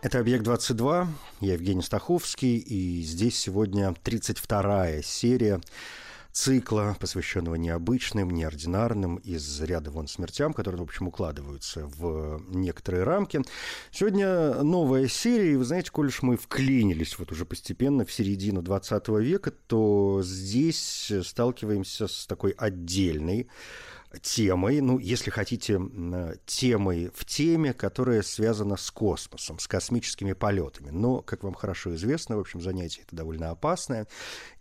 Это «Объект-22», я Евгений Стаховский, и здесь сегодня 32-я серия цикла, посвященного необычным, неординарным, из ряда вон смертям, которые, в общем, укладываются в некоторые рамки. Сегодня новая серия, и вы знаете, коль уж мы вклинились вот уже постепенно в середину 20 века, то здесь сталкиваемся с такой отдельной темой, ну, если хотите, темой в теме, которая связана с космосом, с космическими полетами. Но, как вам хорошо известно, в общем, занятие это довольно опасное.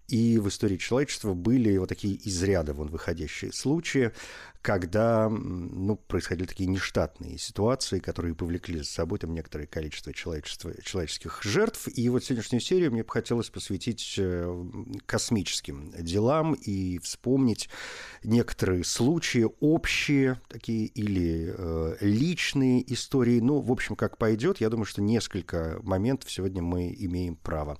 И в истории человечества были вот такие из ряда вон выходящие случаи, когда ну, происходили такие нештатные ситуации, которые повлекли за собой там некоторое количество человеческих жертв. И вот сегодняшнюю серию мне бы хотелось посвятить э, космическим делам и вспомнить некоторые случаи, общие такие или э, личные истории. Ну, в общем, как пойдет, я думаю, что несколько моментов сегодня мы имеем право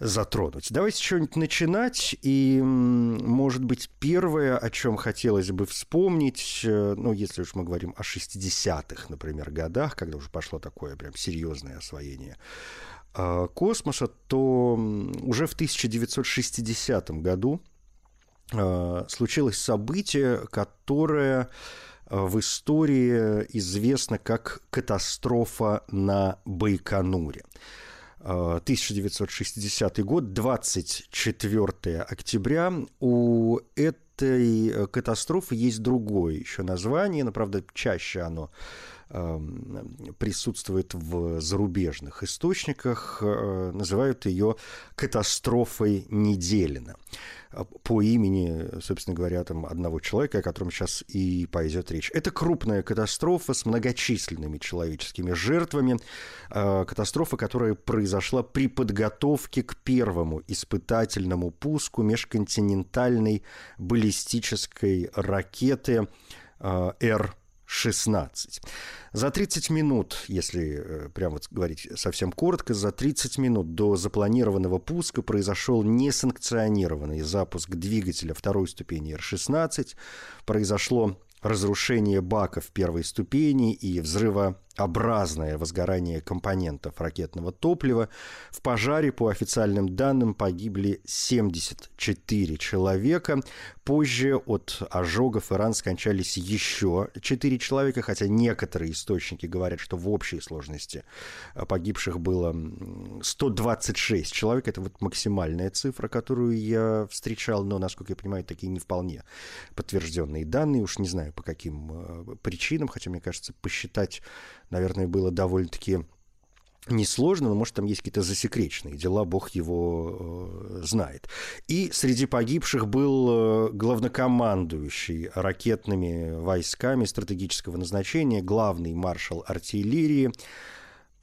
затронуть. Давайте что-нибудь начинать. И, может быть, первое, о чем хотелось бы вспомнить, э, ну, если уж мы говорим о 60-х, например, годах, когда уже пошло такое прям серьезное освоение э, космоса, то уже в 1960 году э, случилось событие, которое в истории известно как катастрофа на Байконуре. 1960 год, 24 октября. У этой э, катастрофы есть другое еще название, но, правда, чаще оно эм, присутствует в зарубежных источниках, э, называют ее катастрофой Неделина по имени, собственно говоря, там, одного человека, о котором сейчас и пойдет речь. Это крупная катастрофа с многочисленными человеческими жертвами. Катастрофа, которая произошла при подготовке к первому испытательному пуску межконтинентальной баллистической ракеты а, Р-16. За 30 минут, если э, прямо вот говорить совсем коротко, за 30 минут до запланированного пуска произошел несанкционированный запуск двигателя второй ступени Р-16. Произошло разрушение баков первой ступени и взрывообразное возгорание компонентов ракетного топлива. В пожаре, по официальным данным, погибли 74 человека. Позже от ожогов и ран скончались еще 4 человека, хотя некоторые источники говорят, что в общей сложности погибших было 126 человек. Это вот максимальная цифра, которую я встречал, но, насколько я понимаю, такие не вполне подтвержденные данные. Уж не знаю, по каким э, причинам, хотя, мне кажется, посчитать, наверное, было довольно-таки несложно, но, может, там есть какие-то засекреченные дела, бог его э, знает. И среди погибших был э, главнокомандующий ракетными войсками стратегического назначения, главный маршал артиллерии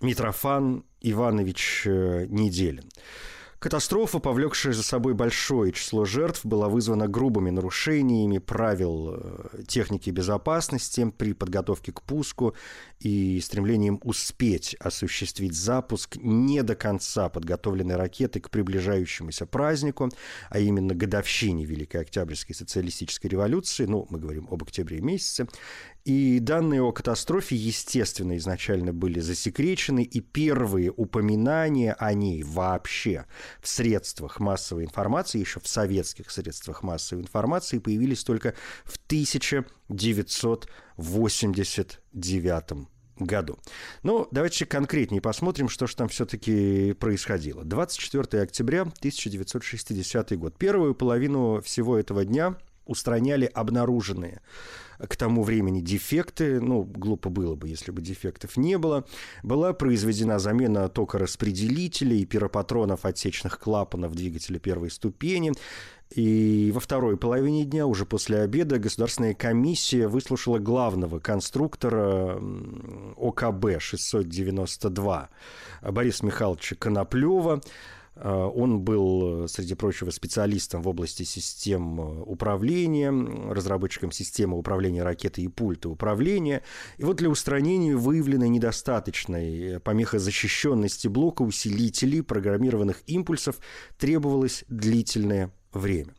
Митрофан Иванович э, Неделин. Катастрофа, повлекшая за собой большое число жертв, была вызвана грубыми нарушениями правил э, техники безопасности при подготовке к пуску и стремлением успеть осуществить запуск не до конца подготовленной ракеты к приближающемуся празднику, а именно годовщине Великой Октябрьской социалистической революции, ну, мы говорим об октябре месяце, и данные о катастрофе, естественно, изначально были засекречены, и первые упоминания о ней вообще в средствах массовой информации, еще в советских средствах массовой информации, появились только в 1989 году. Ну, давайте конкретнее посмотрим, что же там все-таки происходило. 24 октября 1960 год. Первую половину всего этого дня устраняли обнаруженные к тому времени дефекты, ну, глупо было бы, если бы дефектов не было, была произведена замена токораспределителей, пиропатронов отсечных клапанов двигателя первой ступени, и во второй половине дня, уже после обеда, Государственная комиссия выслушала главного конструктора ОКБ-692 Бориса Михайловича Коноплева. Э, он был, среди прочего, специалистом в области систем э, управления, разработчиком системы управления ракетой и пульта управления. И вот для устранения выявленной недостаточной помехозащищенности блока усилителей программированных импульсов требовалось длительное время.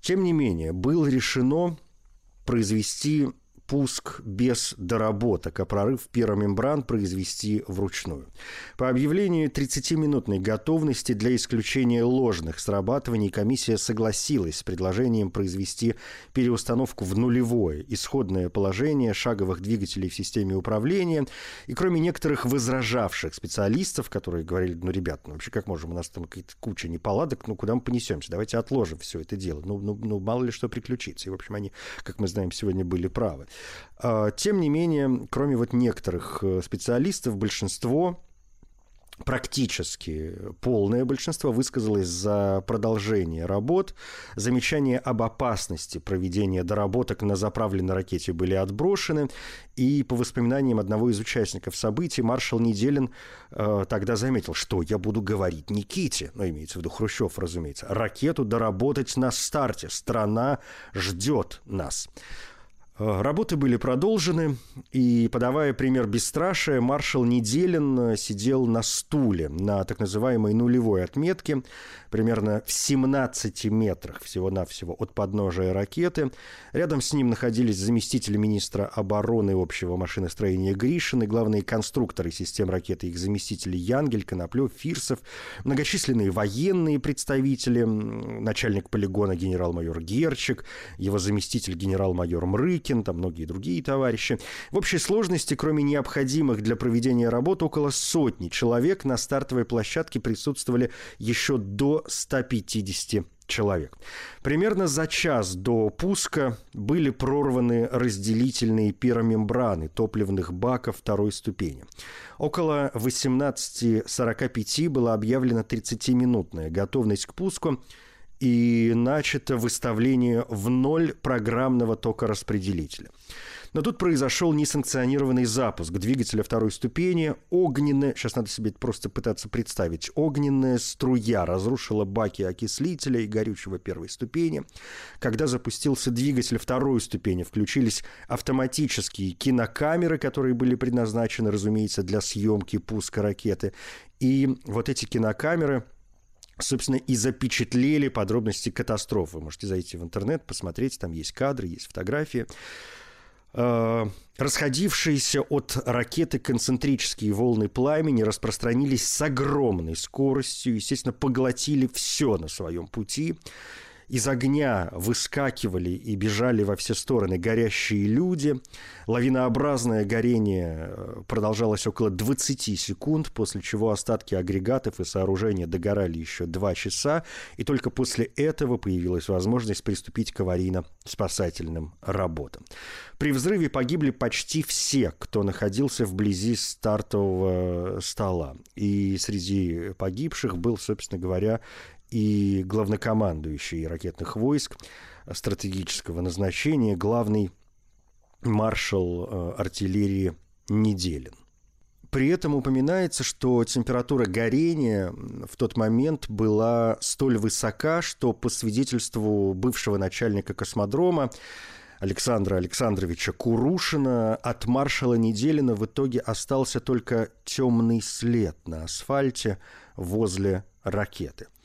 Тем не менее, было решено произвести пуск без доработок, а прорыв пиромембран произвести вручную. По объявлению 30-минутной готовности для исключения ложных срабатываний комиссия согласилась с предложением произвести переустановку в нулевое исходное положение шаговых двигателей в системе управления. И кроме некоторых возражавших специалистов, которые говорили, ну, ребят, ну, вообще как можем, у нас там какая-то куча неполадок, ну, куда мы понесемся, давайте отложим все это дело. Ну, ну, ну мало ли что приключится. И, в общем, они, как мы знаем, сегодня были правы. А, тем не менее, кроме вот некоторых э, специалистов, большинство практически полное большинство высказалось за продолжение работ. Замечания об опасности проведения доработок на заправленной ракете были отброшены. И по воспоминаниям одного из участников событий, маршал Неделин э, тогда заметил, что я буду говорить Никите, ну, имеется в виду Хрущев, разумеется, ракету доработать на старте. Страна ждет нас. Э, работы были продолжены, и, подавая пример бесстрашия, маршал Неделин э, сидел на стуле на так называемой нулевой отметке, примерно в 17 метрах всего-навсего от подножия ракеты. Рядом с ним находились заместители министра обороны общего машиностроения Гришин и главные конструкторы систем ракеты, их заместители Янгель, Коноплев, Фирсов, многочисленные военные представители, начальник полигона генерал-майор Герчик, его заместитель генерал-майор Мрык, Пушкин, там многие другие товарищи. В общей сложности, кроме необходимых для проведения работ, около сотни человек на стартовой площадке присутствовали еще до 150 человек. Примерно за час до пуска были прорваны разделительные пиромембраны топливных баков второй ступени. Около 18.45 была объявлена 30-минутная готовность к пуску – и начато выставление в ноль программного токораспределителя. Но тут произошел несанкционированный запуск двигателя второй ступени. Огненная, сейчас надо себе просто пытаться представить, огненная струя разрушила баки окислителя и горючего первой ступени. Когда запустился двигатель второй ступени, включились автоматические кинокамеры, которые были предназначены, разумеется, для съемки пуска ракеты. И вот эти кинокамеры – собственно, и запечатлели подробности катастрофы. Можете зайти в интернет, посмотреть, там есть кадры, есть фотографии. А, расходившиеся от ракеты концентрические волны пламени распространились с огромной скоростью, естественно, поглотили все на своем пути из огня выскакивали и бежали во все стороны горящие люди. Лавинообразное горение э, продолжалось около 20 секунд, после чего остатки агрегатов и сооружения догорали еще 2 часа, и только после этого появилась возможность приступить к аварийно-спасательным работам. При взрыве погибли почти все, кто находился вблизи стартового стола. И среди погибших был, собственно говоря, и главнокомандующий ракетных войск стратегического назначения, главный маршал э, артиллерии Неделин. При этом упоминается, что температура горения в тот момент была столь высока, что по свидетельству бывшего начальника космодрома Александра Александровича Курушина от маршала Неделина в итоге остался только темный след на асфальте возле ракеты –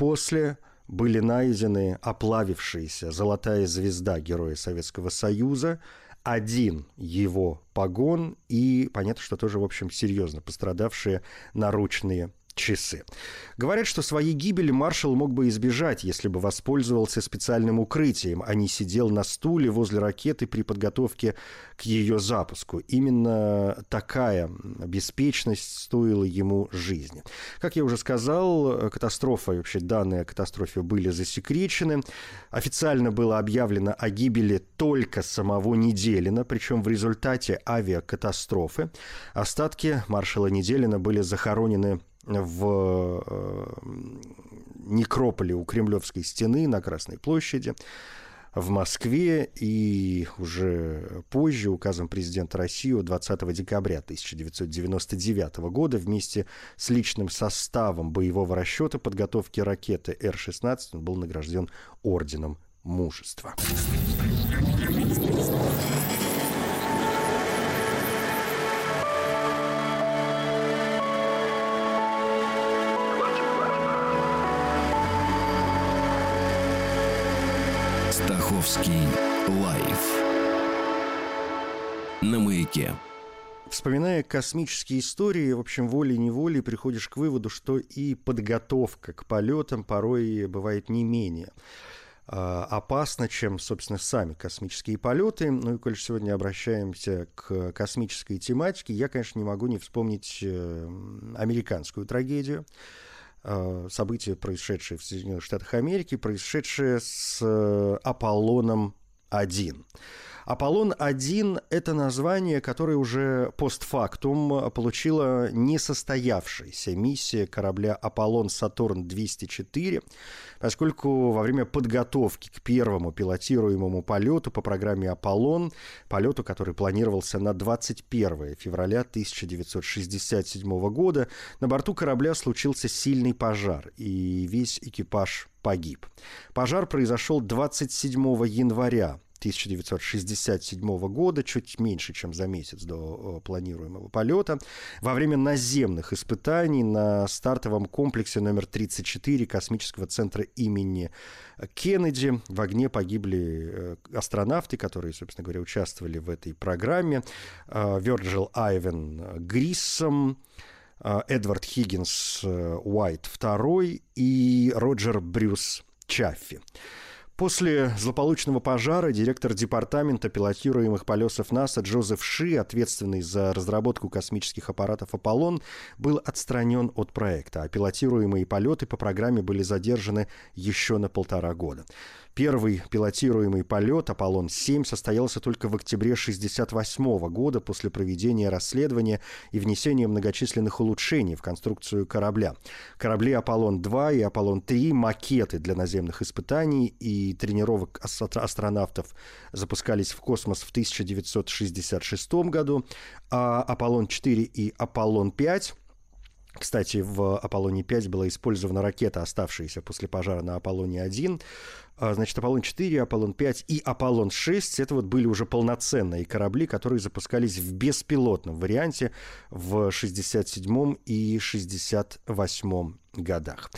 После были найдены оплавившиеся золотая звезда Героя Советского Союза, один его погон и, понятно, что тоже, в общем, серьезно пострадавшие наручные часы. Говорят, что своей гибели маршал мог бы избежать, если бы воспользовался специальным укрытием, а не сидел на стуле возле ракеты при подготовке к ее запуску. Именно такая беспечность стоила ему жизни. Как я уже сказал, катастрофа, вообще данные о катастрофе были засекречены. Официально было объявлено о гибели только самого Неделина, причем в результате авиакатастрофы. Остатки маршала Неделина были захоронены в э, некрополе у Кремлевской стены на Красной площади. в Москве и уже позже указом президента России 20 декабря 1999 года вместе с личным составом боевого расчета подготовки ракеты Р-16 он был награжден орденом мужества. Стаховский лайф на маяке. Вспоминая космические истории, в общем, волей-неволей приходишь к выводу, что и подготовка к полетам порой бывает не менее а, опасна, чем, собственно, сами космические полеты. Ну и, коль сегодня обращаемся к космической тематике, я, конечно, не могу не вспомнить э, американскую трагедию. Э, события, происшедшие в Соединенных Штатах Америки, происшедшие с э, Аполлоном-1. Аполлон-1 – это название, которое уже постфактум получила несостоявшаяся миссия корабля Аполлон-Сатурн-204, поскольку во время подготовки к первому пилотируемому полету по программе «Аполлон», полету, который планировался на 21 февраля 1967 года, на борту корабля случился сильный пожар, и весь экипаж погиб. Пожар произошел 27 января 1967 года, чуть меньше, чем за месяц до э, планируемого полета, во время наземных испытаний на стартовом комплексе номер 34 космического центра имени Кеннеди. В огне погибли э, астронавты, которые, собственно говоря, участвовали в этой программе. Вирджил Айвен Гриссом, Эдвард Хиггинс Уайт II и Роджер Брюс Чаффи. После злополучного пожара директор департамента пилотируемых полетов НАСА Джозеф Ши, ответственный за разработку космических аппаратов «Аполлон», был отстранен от проекта, а пилотируемые полеты по программе были задержаны еще на полтора года. Первый пилотируемый полет «Аполлон-7» состоялся только в октябре 1968 года после проведения расследования и внесения многочисленных улучшений в конструкцию корабля. Корабли «Аполлон-2» и «Аполлон-3» — макеты для наземных испытаний и тренировок астронавтов запускались в космос в 1966 году, а «Аполлон-4» и «Аполлон-5» Кстати, в Аполлоне-5 была использована ракета, оставшаяся после пожара на Аполлоне-1. А, значит, Аполлон-4, Аполлон-5 и Аполлон-6 это вот были уже полноценные корабли, которые запускались в беспилотном варианте в 67 и 68 годах.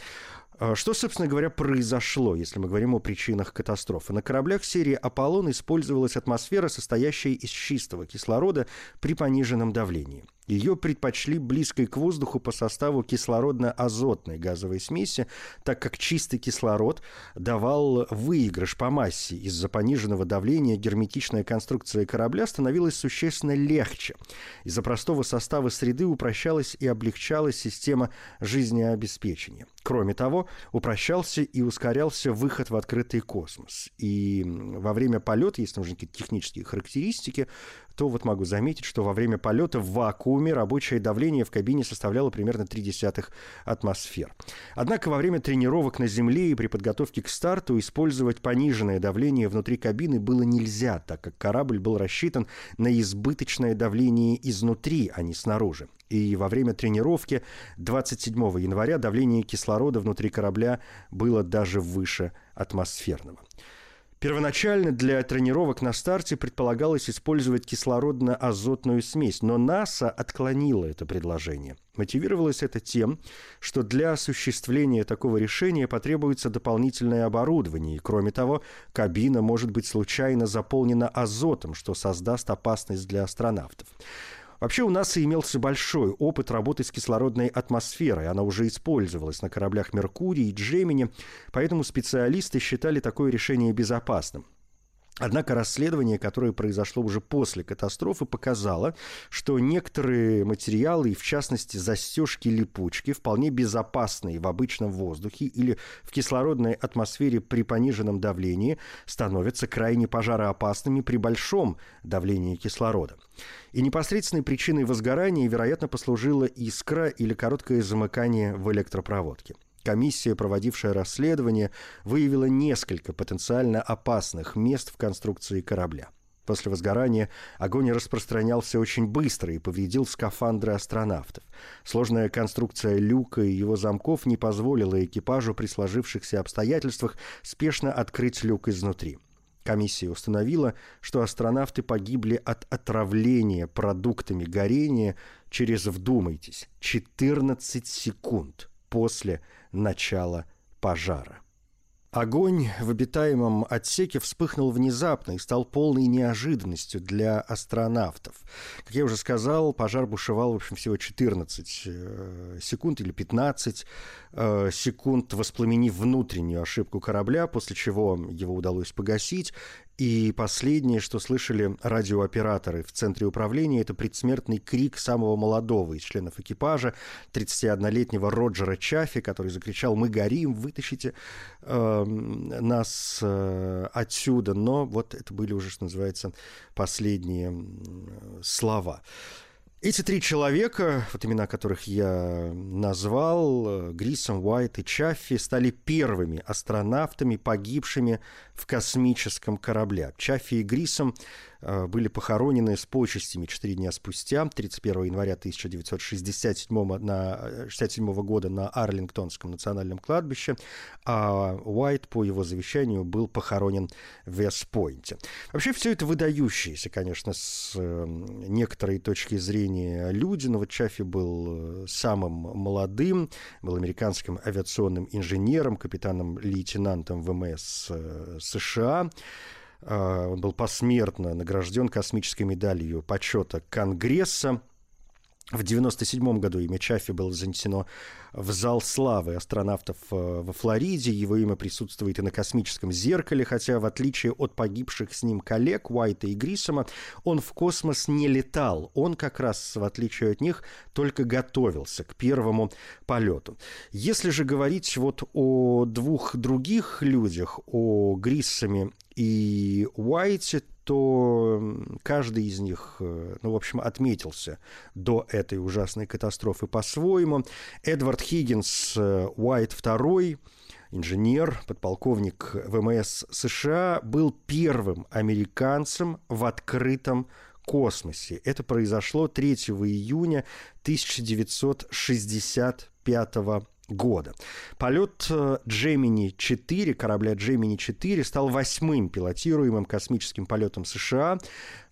А, что, собственно говоря, произошло, если мы говорим о причинах катастрофы? На кораблях серии «Аполлон» использовалась атмосфера, состоящая из чистого кислорода при пониженном давлении. Ее предпочли близкой к воздуху по составу кислородно-азотной газовой смеси, так как чистый кислород давал выигрыш по массе. Из-за пониженного давления герметичная конструкция корабля становилась существенно легче. Из-за простого состава среды упрощалась и облегчалась система жизнеобеспечения. Кроме того, упрощался и ускорялся выход в открытый космос. И во время полета, если нужны какие-то технические характеристики, то вот могу заметить, что во время полета в вакууме рабочее давление в кабине составляло примерно 0,3 атмосфер. Однако во время тренировок на Земле и при подготовке к старту использовать пониженное давление внутри кабины было нельзя, так как корабль был рассчитан на избыточное давление изнутри, а не снаружи. И во время тренировки 27 января давление кислорода внутри корабля было даже выше атмосферного. Первоначально для тренировок на старте предполагалось использовать кислородно-азотную смесь, но НАСА отклонила это предложение. Мотивировалось это тем, что для осуществления такого решения потребуется дополнительное оборудование, и, кроме того, кабина может быть случайно заполнена азотом, что создаст опасность для астронавтов. Вообще у нас имелся большой опыт работы с кислородной атмосферой. Она уже использовалась на кораблях «Меркурий» и «Джемини», поэтому специалисты считали такое решение безопасным. Однако расследование, которое произошло уже после катастрофы, показало, что некоторые материалы, и в частности застежки-липучки, вполне безопасные в обычном воздухе или в кислородной атмосфере при пониженном давлении, становятся крайне пожароопасными при большом давлении кислорода. И непосредственной причиной возгорания, вероятно, послужила искра или короткое замыкание в электропроводке. Комиссия, проводившая расследование, выявила несколько потенциально опасных мест в конструкции корабля. После возгорания огонь распространялся очень быстро и повредил скафандры астронавтов. Сложная конструкция люка и его замков не позволила экипажу при сложившихся обстоятельствах спешно открыть люк изнутри. Комиссия установила, что астронавты погибли от отравления продуктами горения через, вдумайтесь, 14 секунд после начала пожара. Огонь в обитаемом отсеке вспыхнул внезапно и стал полной неожиданностью для астронавтов. Как я уже сказал, пожар бушевал, в общем, всего 14 э, секунд или 15 э, секунд, воспламенив внутреннюю ошибку корабля, после чего его удалось погасить. И последнее, что слышали радиооператоры в центре управления, это предсмертный крик самого молодого из членов экипажа, 31-летнего Роджера Чаффи, который закричал «Мы горим, вытащите э, нас э, отсюда». Но вот это были уже, что называется, последние слова. Эти три человека, вот имена которых я назвал, Грисом, Уайт и Чаффи, стали первыми астронавтами, погибшими в космическом корабле. Чаффи и Грисом были похоронены с почестями четыре дня спустя, 31 января 1967 на, 67 э, года на Арлингтонском национальном кладбище, а Уайт, по его завещанию, был похоронен в Вестпойнте. Вообще все это выдающиеся, конечно, с э, некоторой точки зрения люди, но вот Чаффи был самым молодым, был американским авиационным инженером, капитаном-лейтенантом ВМС США, он был посмертно награжден космической медалью почета Конгресса. В 1997 году имя Чаффи было занесено в зал славы астронавтов э, во Флориде. Его имя присутствует и на космическом зеркале, хотя в отличие от погибших с ним коллег Уайта и Грисома, он в космос не летал. Он как раз, в отличие от них, только готовился к первому полету. Если же говорить вот о двух других людях, о Гриссоме и Уайте, то каждый из них, э, ну, в общем, отметился до этой ужасной катастрофы по-своему. Эдвард Хиггинс э, Уайт II, инженер, подполковник ВМС США, был первым американцем в открытом космосе. Это произошло 3 июня 1965 года года. Полет Джемини-4, э, корабля Джемини-4, стал восьмым пилотируемым космическим полетом США.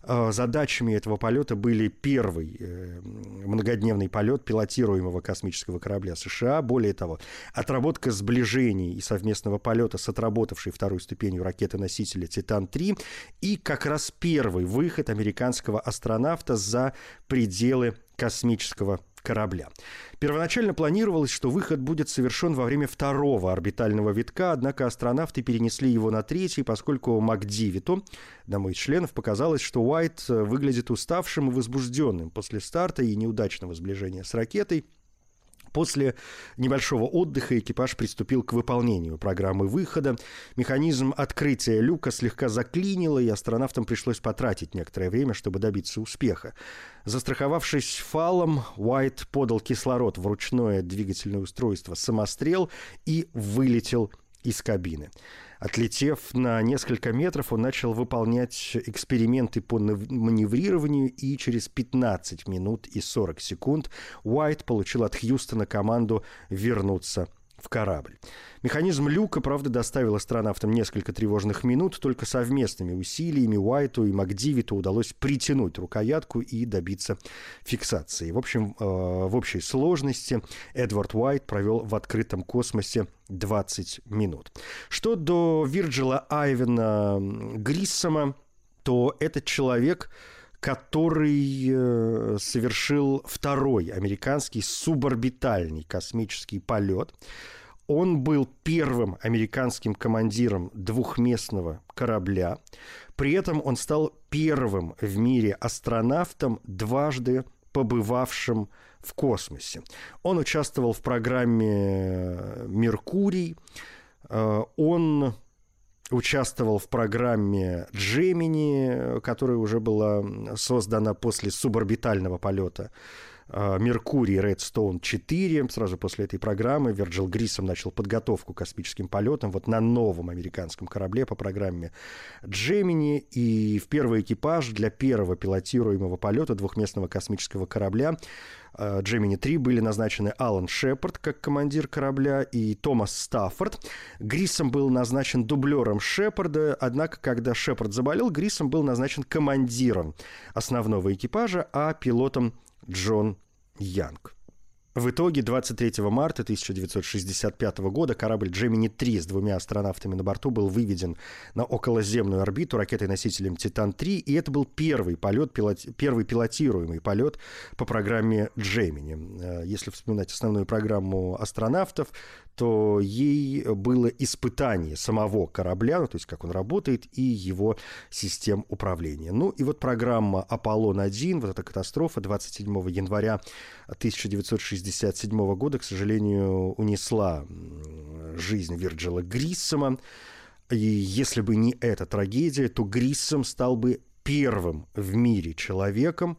Э, задачами этого полета были первый э, многодневный полет пилотируемого космического корабля США. Более того, отработка сближений и совместного полета с отработавшей второй ступенью ракеты-носителя «Титан-3» и как раз первый выход американского астронавта за пределы космического корабля. Первоначально планировалось, что выход будет совершен во время второго орбитального витка, однако астронавты перенесли его на третий, поскольку МакДивиту, одному из членов, показалось, что Уайт выглядит уставшим и возбужденным после старта и неудачного сближения с ракетой – После небольшого отдыха экипаж приступил к выполнению программы выхода. Механизм открытия люка слегка заклинило, и астронавтам пришлось потратить некоторое время, чтобы добиться успеха. Застраховавшись фалом, Уайт подал кислород в ручное двигательное устройство «Самострел» и вылетел из кабины. Отлетев на несколько метров, он начал выполнять эксперименты по маневрированию, и через 15 минут и 40 секунд Уайт получил от Хьюстона команду вернуться в корабль. Механизм люка, правда, доставил астронавтам несколько тревожных минут, только совместными усилиями Уайту и Макдивиту удалось притянуть рукоятку и добиться фиксации. В общем, э, в общей сложности Эдвард Уайт провел в открытом космосе 20 минут. Что до Вирджила Айвена Гриссома, то этот человек который э, совершил второй американский суборбитальный космический полет. Он был первым американским командиром двухместного корабля. При этом он стал первым в мире астронавтом, дважды побывавшим в космосе. Он участвовал в программе «Меркурий». Э, он участвовал в программе Джемини, которая уже была создана после суборбитального полета Меркурий Редстоун 4. Сразу после этой программы Вирджил Грисом начал подготовку к космическим полетам вот на новом американском корабле по программе Джемини. И в первый экипаж для первого пилотируемого полета двухместного космического корабля Джемини 3 были назначены Алан Шепард как командир корабля и Томас Стаффорд. Грисом был назначен дублером Шепарда, однако, когда Шепард заболел, Грисом был назначен командиром основного экипажа, а пилотом Джон Янг. В итоге 23 марта 1965 года корабль «Джемини-3» с двумя астронавтами на борту был выведен на околоземную орбиту ракетой-носителем «Титан-3», и это был первый полет, пилот, первый пилотируемый полет по программе «Джемини». Э, если вспоминать основную программу астронавтов, то ей было испытание самого корабля, ну, то есть как он работает, и его систем управления. Ну и вот программа «Аполлон-1», вот эта катастрофа 27 января 1967 года, к сожалению, унесла жизнь Вирджила Гриссома. И если бы не эта трагедия, то Гриссом стал бы первым в мире человеком,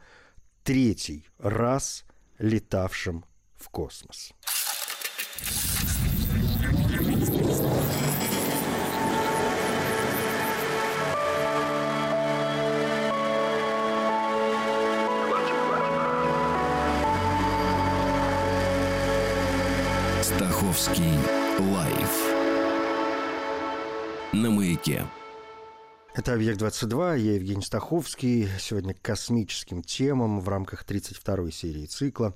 третий раз летавшим в космос. Стаховский лайф на маяке. Это «Объект-22», я Евгений Стаховский. Сегодня к космическим темам в рамках 32-й серии цикла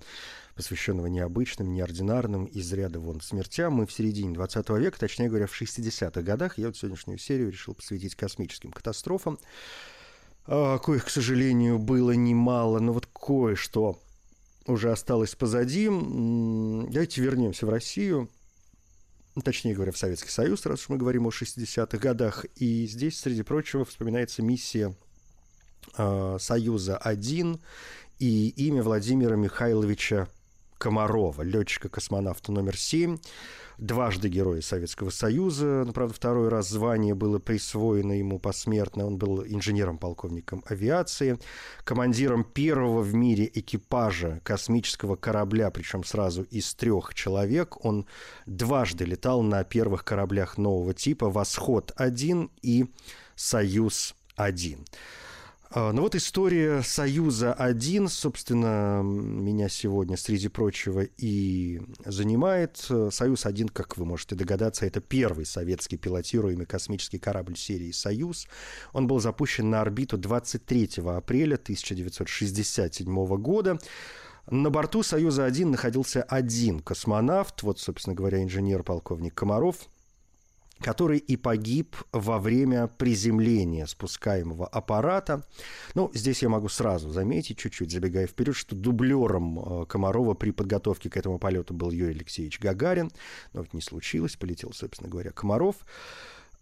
посвященного необычным, неординарным, из ряда вон смертям. Мы в середине 20 века, точнее говоря, в 60-х годах. Я вот сегодняшнюю серию решил посвятить космическим катастрофам. А, коих, к сожалению, было немало, но вот кое-что уже осталось позади. Давайте вернемся в Россию, точнее говоря, в Советский Союз, раз уж мы говорим о 60-х годах. И здесь, среди прочего, вспоминается миссия э, Союза-1 и имя Владимира Михайловича Комарова, летчика-космонавта номер 7, дважды Героя Советского Союза. Но, правда, второй раз звание было присвоено ему посмертно. Он был инженером-полковником авиации, командиром первого в мире экипажа космического корабля, причем сразу из трех человек. Он дважды летал на первых кораблях нового типа «Восход-1» и «Союз-1». А, ну вот история Союза-1, собственно, меня сегодня, среди прочего, и занимает. Союз-1, как вы можете догадаться, это первый советский пилотируемый космический корабль серии «Союз». Он был запущен на орбиту 23 апреля 1967 года. На борту «Союза-1» находился один космонавт, вот, собственно говоря, инженер-полковник Комаров – который и погиб во время приземления спускаемого аппарата. Ну, здесь я могу сразу заметить, чуть-чуть забегая вперед, что дублером э, Комарова при подготовке к этому полету был Юрий Алексеевич Гагарин. Но это не случилось, полетел, собственно говоря, Комаров.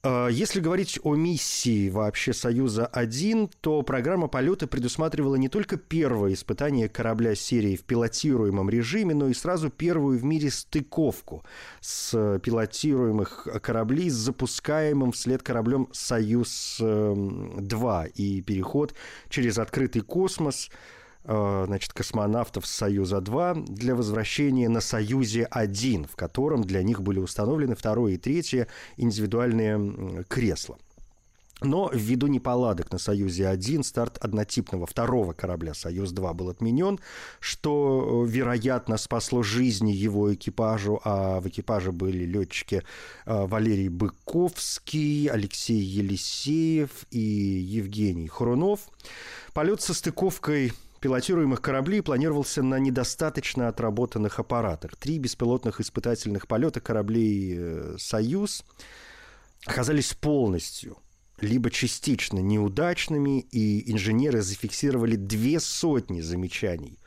А, если говорить о миссии вообще «Союза-1», то программа полета предусматривала не только первое испытание корабля серии в пилотируемом режиме, но и сразу первую в мире стыковку с пилотируемых кораблей с запускаемым вслед кораблем «Союз-2» и переход через открытый космос – значит, космонавтов Союза-2 для возвращения на Союзе-1, в котором для них были установлены второе и третье индивидуальные кресла. Но ввиду неполадок на «Союзе-1» старт однотипного второго корабля «Союз-2» был отменен, что, э, вероятно, спасло жизни его экипажу, а в экипаже были летчики э, Валерий Быковский, Алексей Елисеев и Евгений Хрунов. Полет со стыковкой пилотируемых кораблей планировался на недостаточно отработанных аппаратах. Три беспилотных испытательных полета кораблей э, «Союз» оказались полностью либо частично неудачными, и инженеры зафиксировали две сотни замечаний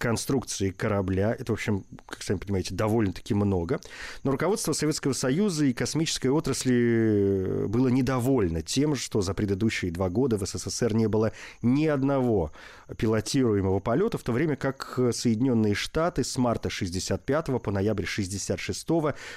конструкции корабля. Это, в общем, как сами понимаете, довольно-таки много. Но руководство Советского Союза и космической отрасли э, было недовольно тем, что за предыдущие два года в СССР не было ни одного пилотируемого полета, в то время как Соединенные Штаты с марта 65 по ноябрь 66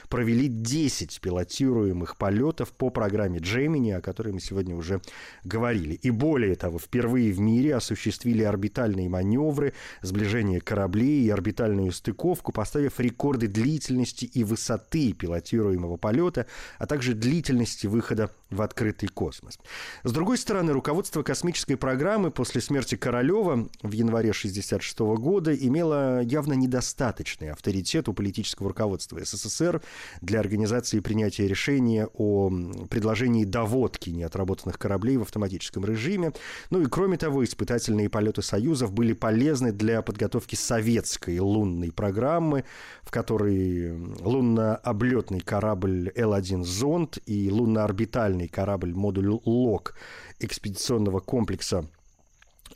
провели 10 пилотируемых полетов по программе Джемини, о которой мы сегодня уже говорили. И более того, впервые в мире осуществили орбитальные маневры, сближение движения кораблей и орбитальную стыковку, поставив рекорды длительности и высоты пилотируемого полета, а также длительности выхода в открытый космос. С другой стороны, руководство космической программы после смерти Королева в январе 1966 года имело явно недостаточный авторитет у политического руководства СССР для организации принятия решения о предложении доводки неотработанных кораблей в автоматическом режиме. Ну и кроме того, испытательные полеты Союзов были полезны для подготовки советской лунной программы, в которой лунно-облетный корабль Л-1 «Зонд» и лунно-орбитальный корабль модуль «Лок» экспедиционного комплекса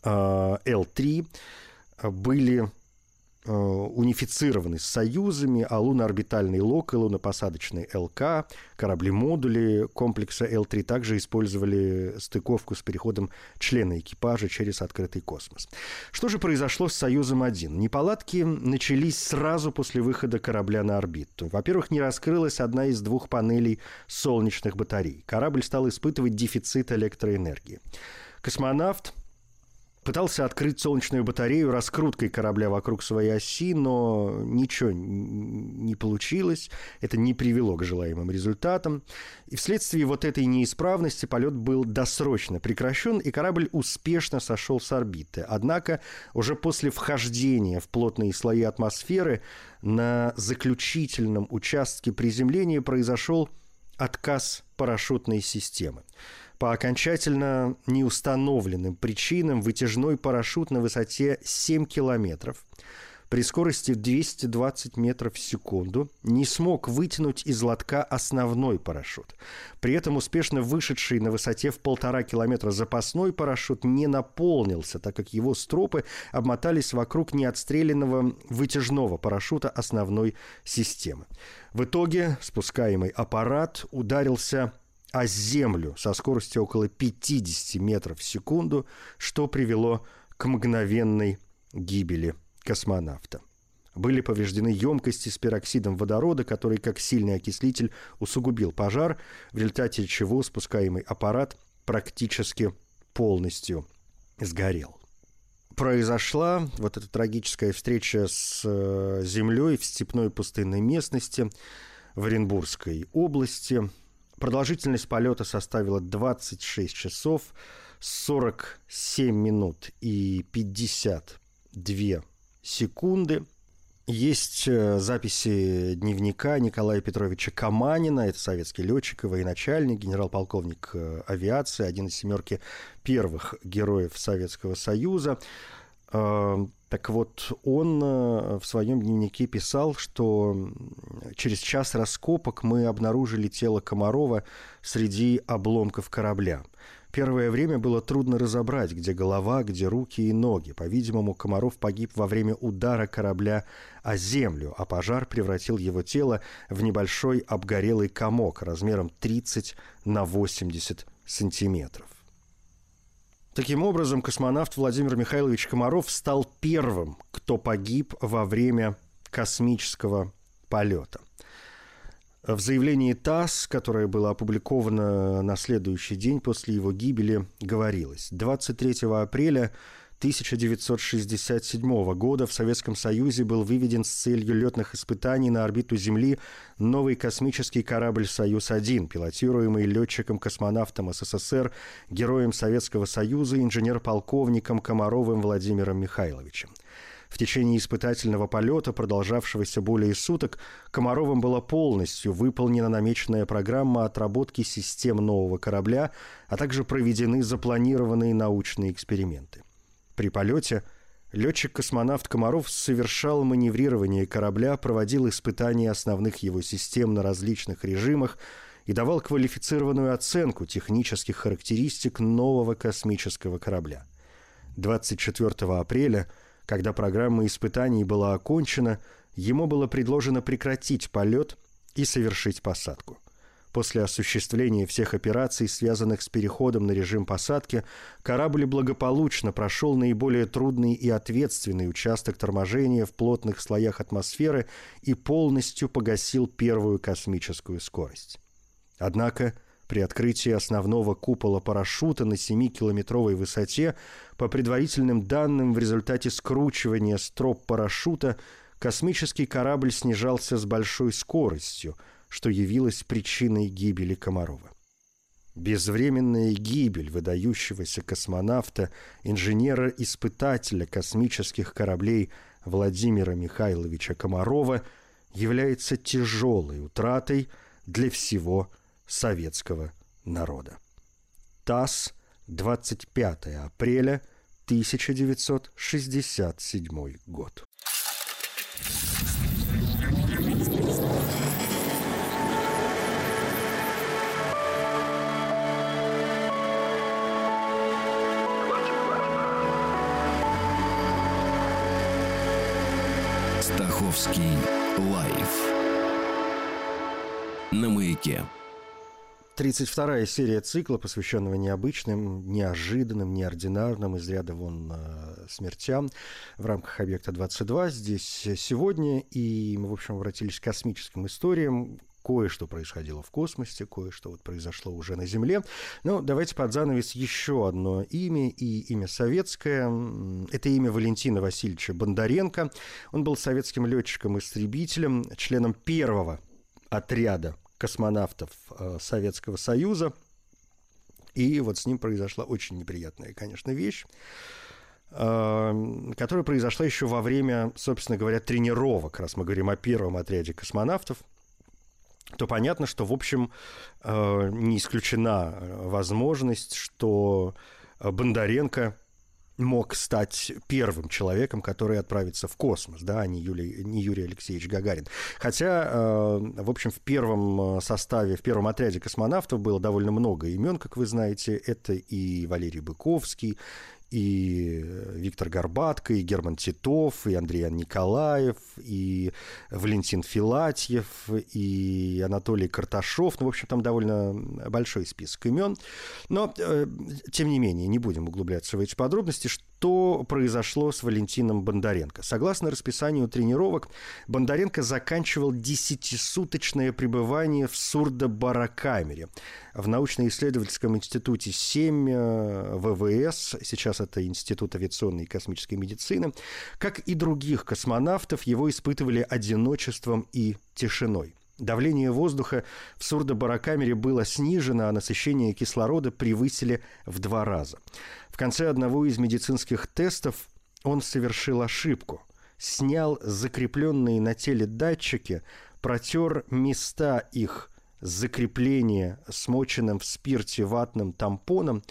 а, Л-3 были унифицированы с союзами, а лунно-орбитальный ЛОК и лунно-посадочный ЛК, корабли-модули комплекса Л-3 также использовали стыковку с переходом члена экипажа через открытый космос. Что же произошло с «Союзом-1»? Неполадки начались сразу после выхода корабля на орбиту. Во-первых, не раскрылась одна из двух панелей солнечных батарей. Корабль стал испытывать дефицит электроэнергии. Космонавт пытался открыть солнечную батарею раскруткой корабля вокруг своей оси, но ничего не получилось. Это не привело к желаемым результатам. И вследствие вот этой неисправности полет был досрочно прекращен, и корабль успешно сошел с орбиты. Однако уже после вхождения в плотные слои атмосферы на заключительном участке приземления произошел отказ парашютной системы. По окончательно неустановленным причинам вытяжной парашют на высоте 7 километров при скорости 220 метров в секунду не смог вытянуть из лотка основной парашют. При этом успешно вышедший на высоте в полтора километра запасной парашют не наполнился, так как его стропы обмотались вокруг неотстрелянного вытяжного парашюта основной системы. В итоге спускаемый аппарат ударился а землю со скоростью около 50 метров в секунду, что привело к мгновенной гибели космонавта. Были повреждены емкости с пероксидом водорода, который как сильный окислитель усугубил пожар, в результате чего спускаемый аппарат практически полностью сгорел. Произошла вот эта трагическая встреча с э, Землей в степной пустынной местности в Оренбургской области – Продолжительность полета составила 26 часов 47 минут и 52 секунды. Есть э, записи дневника Николая Петровича Каманина, это советский летчик и военачальник, генерал-полковник э, авиации, один из семерки первых героев Советского Союза. Так вот, он э, в своем дневнике писал, что через час раскопок мы обнаружили тело Комарова среди обломков корабля. Первое время было трудно разобрать, где голова, где руки и ноги. По-видимому, Комаров погиб во время удара корабля о землю, а пожар превратил его тело в небольшой обгорелый комок размером 30 на 80 сантиметров. Таким образом, космонавт Владимир Михайлович Комаров стал первым, кто погиб во время космического полета. В заявлении ТАСС, которое было опубликовано на следующий день после его гибели, говорилось 23 апреля 1967 года в Советском Союзе был выведен с целью летных испытаний на орбиту Земли новый космический корабль «Союз-1», пилотируемый летчиком-космонавтом СССР, героем Советского Союза, инженер-полковником Комаровым Владимиром Михайловичем. В течение испытательного полета, продолжавшегося более суток, Комаровым была полностью выполнена намеченная программа отработки систем нового корабля, а также проведены запланированные научные эксперименты. При полете летчик-космонавт Комаров совершал маневрирование корабля, проводил испытания основных его систем на различных режимах и давал квалифицированную оценку технических характеристик нового космического корабля. 24 апреля, когда программа испытаний была окончена, ему было предложено прекратить полет и совершить посадку. После осуществления всех операций, связанных с переходом на режим посадки, корабль благополучно прошел наиболее трудный и ответственный участок торможения в плотных слоях атмосферы и полностью погасил первую космическую скорость. Однако При открытии основного купола парашюта на 7-километровой высоте, по предварительным данным, в результате скручивания строп парашюта космический корабль снижался с большой скоростью, что явилось причиной гибели Комарова. Безвременная гибель выдающегося космонавта, инженера-испытателя космических кораблей Владимира Михайловича Комарова является тяжелой утратой для всего советского народа. ТАСС, 25 апреля 1967 год. Стаховский лайф на маяке. 32-я серия цикла, посвященного необычным, неожиданным, неординарным, из ряда вон э, смертям в рамках объекта 22. Здесь сегодня, и мы, в общем, обратились к космическим историям, кое-что происходило в космосе, кое-что вот произошло уже на Земле. Но давайте под занавес еще одно имя, и имя советское. Это имя Валентина Васильевича Бондаренко. Он был советским летчиком-истребителем, членом первого отряда космонавтов э, Советского Союза. И вот с ним произошла очень неприятная, конечно, вещь э, которая произошла еще во время, собственно говоря, тренировок, раз мы говорим о первом отряде космонавтов, то понятно, что, в общем, э, не исключена возможность, что Бондаренко мог стать первым человеком, который отправится в космос, да, а не Юрий, не Юрий Алексеевич Гагарин. Хотя, э, в общем, в первом составе, в первом отряде космонавтов было довольно много имен, как вы знаете. Это и Валерий Быковский, и Виктор Горбатко, и Герман Титов, и Андрей Николаев, и Валентин Филатьев, и Анатолий Карташов. Ну, в общем, там довольно большой список имен. Но, э, тем не менее, не будем углубляться в эти подробности. Что произошло с Валентином Бондаренко? Согласно расписанию тренировок, Бондаренко заканчивал десятисуточное пребывание в сурдо-барокамере в научно-исследовательском институте 7 э, ВВС, сейчас это Институт авиационной и космической медицины, как и других космонавтов, его испытывали одиночеством и тишиной. Давление воздуха в сурдо-барокамере было снижено, а насыщение кислорода превысили в два раза. В конце одного из медицинских тестов он совершил ошибку. Снял закрепленные на теле датчики, протер места их закрепление смоченным в спирте ватным тампоном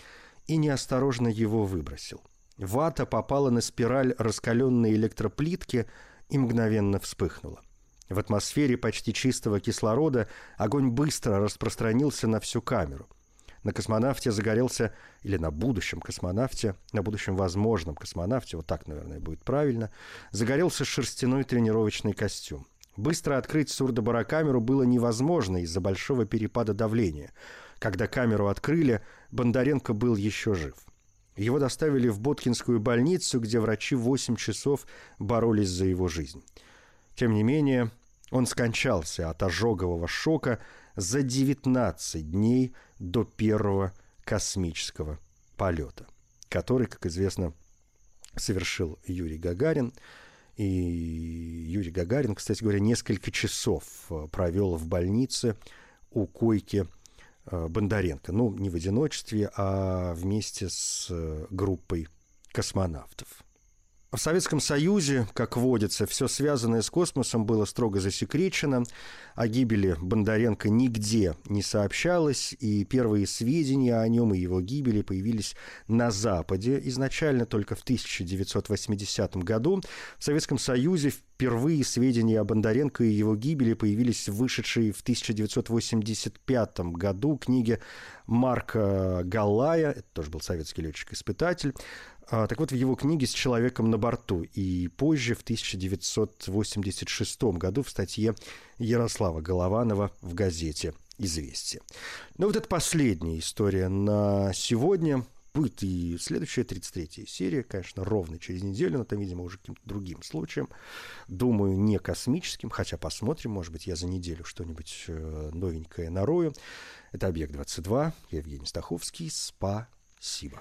и неосторожно его выбросил. Вата попала на спираль раскаленной электроплитки и мгновенно вспыхнула. В атмосфере почти чистого кислорода огонь быстро распространился на всю камеру. На космонавте загорелся, или на будущем космонавте, на будущем возможном космонавте, вот так, наверное, будет правильно, загорелся шерстяной тренировочный костюм. Быстро открыть сурдобарокамеру было невозможно из-за большого перепада давления. Когда камеру открыли, Бондаренко был еще жив. Его доставили в Боткинскую больницу, где врачи 8 часов боролись за его жизнь. Тем не менее, он скончался от ожогового шока за 19 дней до первого космического полета, который, как известно, совершил Юрий Гагарин – и Юрий Гагарин, кстати говоря, несколько часов э, провел в больнице у койки э, Бондаренко. Ну, не в одиночестве, а вместе с э, группой космонавтов. В Советском Союзе, как водится, все связанное с космосом было строго засекречено. О гибели Бондаренко нигде не сообщалось, и первые сведения о нем и его гибели появились на Западе. Изначально только в 1980 году в Советском Союзе впервые сведения о Бондаренко и его гибели появились в вышедшей в 1985 году книге Марка Галая, это тоже был советский летчик-испытатель, так вот, в его книге «С человеком на борту» и позже, в 1986 году, в статье Ярослава Голованова в газете «Известия». Ну вот это последняя история на сегодня. Будет и следующая, 33 серия, конечно, ровно через неделю, но там, видимо, уже каким-то другим случаем. Думаю, не космическим, хотя посмотрим, может быть, я за неделю что-нибудь э, новенькое нарою. Это «Объект-22», я Евгений Стаховский, спасибо.